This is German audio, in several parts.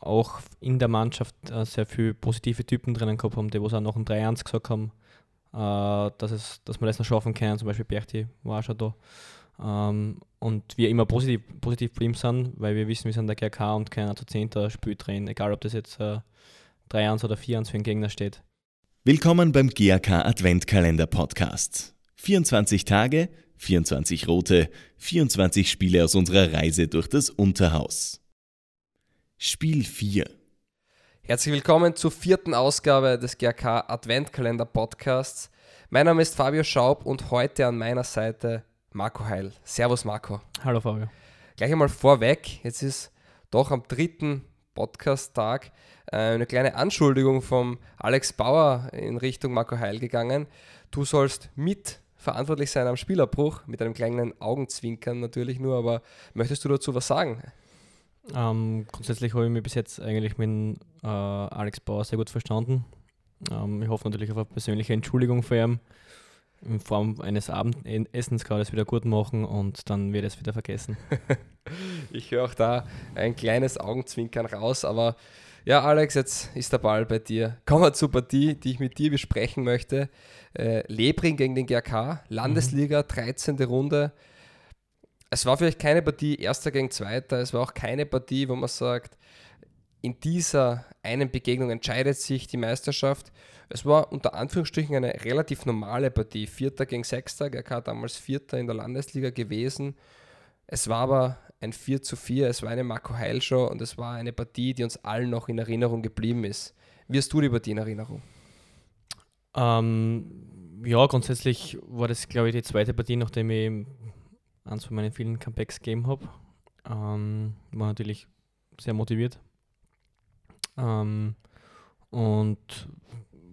auch in der Mannschaft äh, sehr viele positive Typen drinnen gehabt haben, die was auch noch ein 3-1 gesagt haben, äh, dass, es, dass wir das noch schaffen können. Zum Beispiel Berti war schon da. Ähm, und wir immer positiv, positiv geblieben sind, weil wir wissen, wir sind der GRK und keiner zu 10. Spiel drehen, egal ob das jetzt äh, 3-1 oder 4-1 für den Gegner steht. Willkommen beim GRK Adventkalender Podcast. 24 Tage, 24 rote, 24 Spiele aus unserer Reise durch das Unterhaus. Spiel 4 Herzlich willkommen zur vierten Ausgabe des GRK Adventkalender Podcasts. Mein Name ist Fabio Schaub und heute an meiner Seite Marco Heil. Servus Marco. Hallo Fabio. Gleich einmal vorweg, jetzt ist doch am dritten Podcast-Tag äh, eine kleine Anschuldigung vom Alex Bauer in Richtung Marco Heil gegangen. Du sollst mit verantwortlich sein am Spielabbruch, mit einem kleinen Augenzwinkern natürlich nur, aber möchtest du dazu was sagen? Ähm, grundsätzlich habe ich mich bis jetzt eigentlich mit äh, Alex Bauer sehr gut verstanden. Ähm, ich hoffe natürlich auf eine persönliche Entschuldigung für ihn. In Form eines Abendessens kann er es wieder gut machen und dann wird es wieder vergessen. ich höre auch da ein kleines Augenzwinkern raus, aber ja, Alex, jetzt ist der Ball bei dir. Kommen wir zur Partie, die ich mit dir besprechen möchte. Äh, Lebring gegen den GRK, Landesliga, 13. Runde es war vielleicht keine Partie Erster gegen Zweiter, es war auch keine Partie, wo man sagt, in dieser einen Begegnung entscheidet sich die Meisterschaft. Es war unter Anführungsstrichen eine relativ normale Partie. Vierter gegen Sechster, GK damals Vierter in der Landesliga gewesen. Es war aber ein 4 zu 4, es war eine Marco Heil Show und es war eine Partie, die uns allen noch in Erinnerung geblieben ist. Wie hast du die Partie in Erinnerung? Ähm, ja, grundsätzlich war das, glaube ich, die zweite Partie, nachdem ich eins von meinen vielen Comebacks gegeben habe. Ähm, war natürlich sehr motiviert. Ähm, und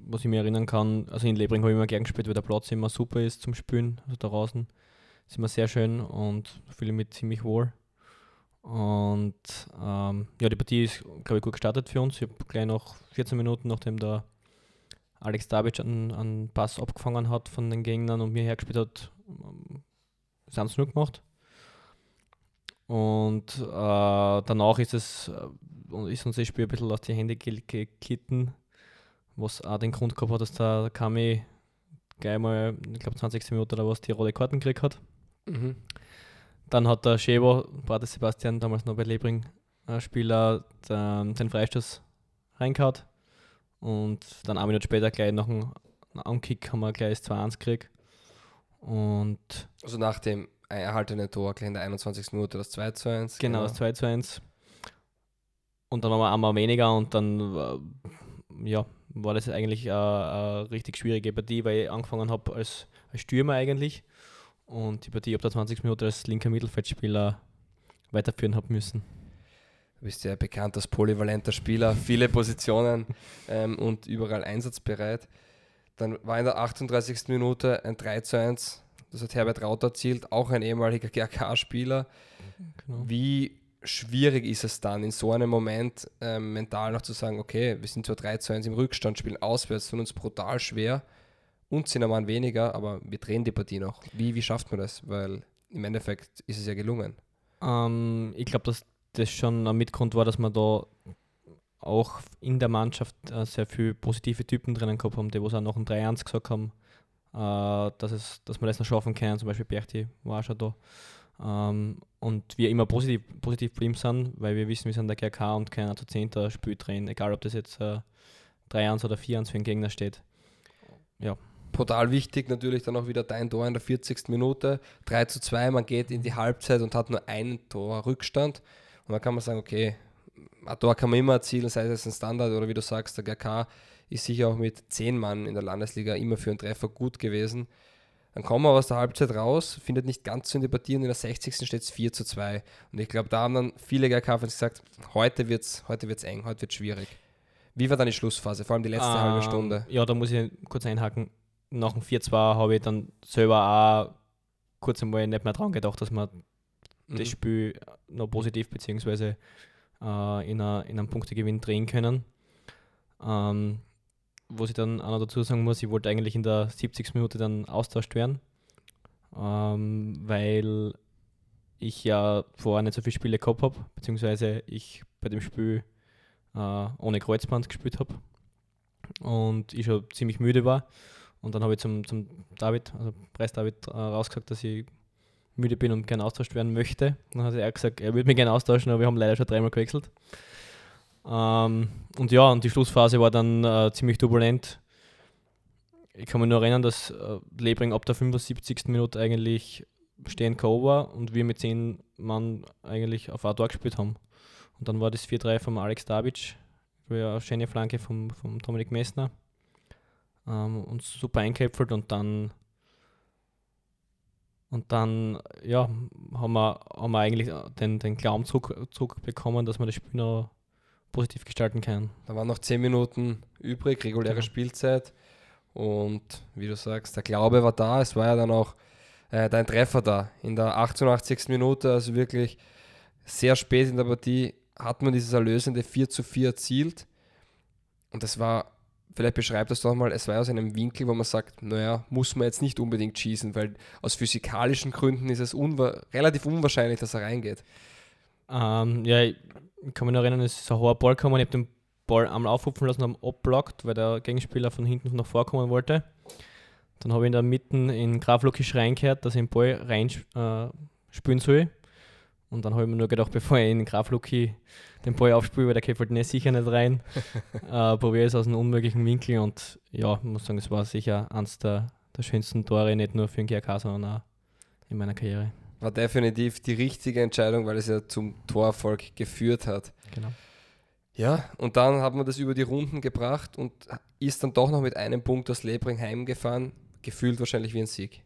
was ich mir erinnern kann, also in Lebring habe ich immer gern gespielt, weil der Platz immer super ist zum Spielen. Also da draußen ist immer sehr schön und fühle mich ziemlich wohl. Und ähm, ja, die Partie ist, glaube ich, gut gestartet für uns. Ich habe gleich nach 14 Minuten, nachdem der Alex Davic einen, einen Pass abgefangen hat von den Gegnern und mir hergespielt hat, das 1 0 gemacht. Und äh, danach ist es äh, ist uns das Spiel ein bisschen aus die Hände geglitten, was auch den Grund gehabt hat, dass der Kami gleich mal, ich glaube 20. Minute oder was, die rote Karten gekriegt hat. Mhm. Dann hat der Scheber, Brate Sebastian, damals noch bei Lebring, äh, Spieler, den, den Freistoß reingehauen. Und dann eine Minute später gleich nach einem Ankick haben wir gleich das 2-1 gekriegt. Und also nach dem erhaltenen Tor, gleich in der 21. Minute das 2 zu 1. Genau, genau. das 2 zu 1. Und dann waren wir einmal weniger und dann äh, ja, war das eigentlich eine, richtig schwierige Partie, weil ich angefangen habe als, als Stürmer eigentlich und die Partie ab der 20 Minuten als linker Mittelfeldspieler weiterführen habe müssen. Du bist ja bekannt als polyvalenter Spieler, viele Positionen ähm, und überall einsatzbereit. Dann war in der 38. Minute ein 3 zu 1. Das hat Herbert Rauter erzielt, auch ein ehemaliger GRK-Spieler. Genau. Wie schwierig ist es dann in so einem Moment ähm, mental noch zu sagen, okay, wir sind zwar 3 zu 1 im Rückstand, spielen auswärts, tun uns brutal schwer und sind am weniger, aber wir drehen die Partie noch. Wie, wie schafft man das? Weil im Endeffekt ist es ja gelungen. Ähm, ich glaube, dass das schon ein Mitgrund war, dass man da auch in der Mannschaft äh, sehr viele positive Typen drinnen gehabt haben, die was auch noch ein 3-1 gesagt haben, äh, dass, es, dass wir das noch schaffen können. Zum Beispiel Berti war schon da. Ähm, und wir immer positiv, positiv geblieben sind, weil wir wissen, wir sind der GRK und keiner zu 10. Spiel drehen, egal ob das jetzt äh, 3-1 oder 4-1 für den Gegner steht. Ja. Brutal wichtig natürlich dann auch wieder dein Tor in der 40. Minute. 3 zu 2, man geht in die Halbzeit und hat nur ein Tor Rückstand. Und dann kann man sagen, okay, ein Tor kann man immer erzielen, sei es ein Standard oder wie du sagst, der GK ist sicher auch mit 10 Mann in der Landesliga immer für einen Treffer gut gewesen. Dann kommen wir aus der Halbzeit raus, findet nicht ganz so in die Partie und in der 60. steht es 4 zu 2. Und ich glaube, da haben dann viele GK-Fans gesagt, heute wird es heute wird's eng, heute wird es schwierig. Wie war dann die Schlussphase, vor allem die letzte ähm, halbe Stunde? Ja, da muss ich kurz einhaken. Nach dem 4-2 habe ich dann selber auch kurz einmal nicht mehr dran gedacht, dass man mhm. das Spiel noch positiv bzw äh, in, a, in einem Punktegewinn drehen können. Ähm, was ich dann auch noch dazu sagen muss, ich wollte eigentlich in der 70. Minute dann austauscht werden, ähm, weil ich ja vorher nicht so viele Spiele gehabt habe, beziehungsweise ich bei dem Spiel äh, ohne Kreuzband gespielt habe und ich schon ziemlich müde war. Und dann habe ich zum, zum David, also Preis David, äh, rausgesagt, dass ich müde bin und gerne austauscht werden möchte. Dann hat er gesagt, er würde mich gerne austauschen, aber wir haben leider schon dreimal gewechselt. Ähm, und ja, und die Schlussphase war dann äh, ziemlich turbulent. Ich kann mich nur erinnern, dass äh, Lebring ab der 75. Minute eigentlich stehen K.O. war und wir mit 10 Mann eigentlich auf A-Tor gespielt haben. Und dann war das 4-3 von Alex Davic, eine schöne Flanke vom, vom Dominik Messner. Ähm, uns super einkäpfelt und dann und dann ja, haben, wir, haben wir eigentlich den, den Glauben zurück, zurückbekommen, dass wir das Spiel noch positiv gestalten können. Da waren noch 10 Minuten übrig, reguläre genau. Spielzeit. Und wie du sagst, der Glaube war da. Es war ja dann auch äh, dein Treffer da in der 88. Minute, also wirklich sehr spät in der Partie hat man dieses erlösende 4 zu 4 erzielt. Und das war, vielleicht beschreibt das doch mal, es war aus einem Winkel, wo man sagt, naja, muss man jetzt nicht unbedingt schießen, weil aus physikalischen Gründen ist es unwa relativ unwahrscheinlich, dass er reingeht. Ähm, ja, ich kann mich noch erinnern, es ist ein hoher Ball gekommen, ich habe den Ball einmal aufhupfen lassen und abblockt, weil der Gegenspieler von hinten nach vorkommen wollte. Dann habe ich in der Mitte in Graf Lukisch reingehört, dass ich den Ball reinspielen äh, soll. Und dann habe ich mir nur gedacht, bevor ich in Graf Luki den Ball aufspiele, weil der halt nicht sicher nicht rein, äh, probiere es aus einem unmöglichen Winkel. Und ja, ich muss sagen, es war sicher eines der, der schönsten Tore, nicht nur für den GRK, sondern auch in meiner Karriere. War definitiv die richtige Entscheidung, weil es ja zum Torerfolg geführt hat. Genau. Ja, und dann hat man das über die Runden gebracht und ist dann doch noch mit einem Punkt aus Lebring heimgefahren gefühlt wahrscheinlich wie ein Sieg.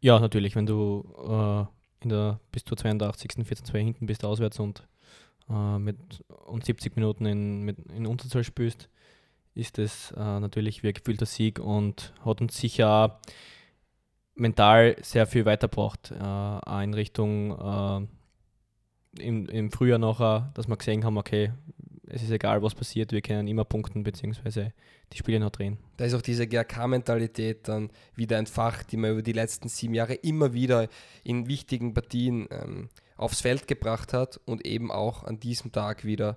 Ja, natürlich, wenn du äh, in der bis zur 82. 14-2 hinten bist auswärts und äh, mit und 70 Minuten in, mit, in Unterzahl spielst, ist es äh, natürlich wie ein gefühlter Sieg und hat uns sicher mental sehr viel weitergebracht, äh, in Richtung äh, im, im Frühjahr nachher, dass wir gesehen haben, okay, es ist egal, was passiert, wir können immer punkten, beziehungsweise die Spiele noch drehen. Da ist auch diese GRK-Mentalität dann wieder entfacht, die man über die letzten sieben Jahre immer wieder in wichtigen Partien ähm, aufs Feld gebracht hat und eben auch an diesem Tag wieder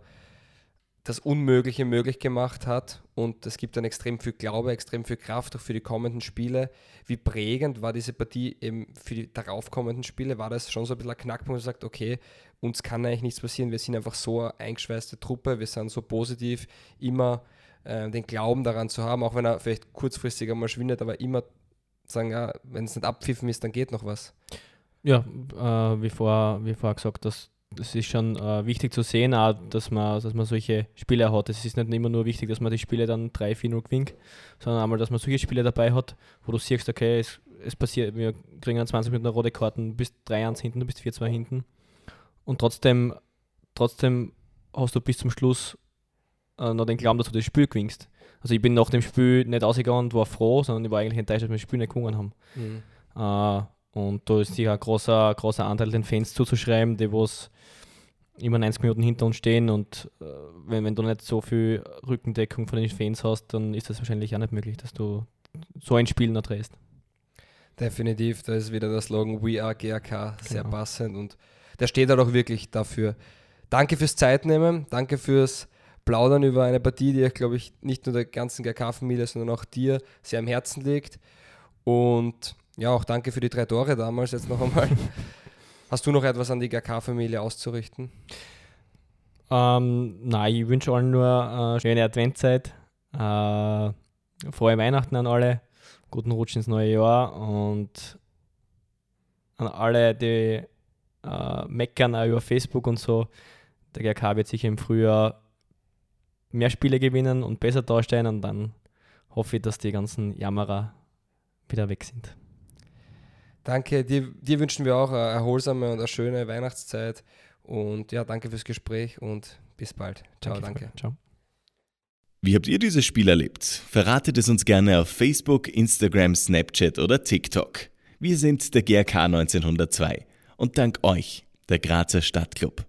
das Unmögliche möglich gemacht hat. Und es gibt dann extrem viel Glaube, extrem viel Kraft auch für die kommenden Spiele. Wie prägend war diese Partie eben für die daraufkommenden Spiele? War das schon so ein bisschen ein Knackpunkt, wo man sagt, okay, uns kann eigentlich nichts passieren, wir sind einfach so eine eingeschweißte Truppe, wir sind so positiv, immer äh, den Glauben daran zu haben, auch wenn er vielleicht kurzfristig einmal schwindet, aber immer sagen, ja, wenn es nicht abpfiffen ist, dann geht noch was. Ja, äh, wie, vorher, wie vorher gesagt, dass das ist schon äh, wichtig zu sehen, auch, dass, man, dass man solche Spiele hat. Es ist nicht immer nur wichtig, dass man die Spiele dann 3-4-0 gewinnt, sondern einmal, dass man solche Spiele dabei hat, wo du siehst, okay, es, es passiert, wir kriegen an 20 Minuten rote Karten, du bist 3-1 hinten, du bist 4-2 hinten. Und trotzdem, trotzdem hast du bis zum Schluss äh, noch den Glauben, dass du das Spiel gewinnst. Also ich bin nach dem Spiel nicht ausgegangen und war froh, sondern ich war eigentlich enttäuscht, dass wir das Spiel nicht gewonnen haben. Mhm. Äh, und da ist sicher ein großer, großer Anteil den Fans zuzuschreiben, die was immer 90 Minuten hinter uns stehen und äh, wenn, wenn du nicht so viel Rückendeckung von den Fans hast, dann ist das wahrscheinlich auch nicht möglich, dass du so ein Spiel noch drehst. Definitiv, da ist wieder der Slogan We are GRK sehr genau. passend und der steht halt auch wirklich dafür. Danke fürs Zeitnehmen, danke fürs Plaudern über eine Partie, die, glaube ich, nicht nur der ganzen GRK-Familie, sondern auch dir sehr am Herzen liegt. Und ja, auch danke für die drei Tore damals jetzt noch einmal. Hast du noch etwas an die GK-Familie auszurichten? Ähm, nein, ich wünsche allen nur eine schöne Adventzeit, äh, frohe Weihnachten an alle, guten Rutsch ins neue Jahr und an alle, die äh, meckern auch über Facebook und so. Der GK wird sicher im Frühjahr mehr Spiele gewinnen und besser dastehen und dann hoffe ich, dass die ganzen Jammerer wieder weg sind. Danke, dir, dir wünschen wir auch eine erholsame und eine schöne Weihnachtszeit. Und ja, danke fürs Gespräch und bis bald. Ciao, danke. danke. Ciao. Wie habt ihr dieses Spiel erlebt? Verratet es uns gerne auf Facebook, Instagram, Snapchat oder TikTok. Wir sind der GRK 1902 und dank euch der Grazer Stadtclub.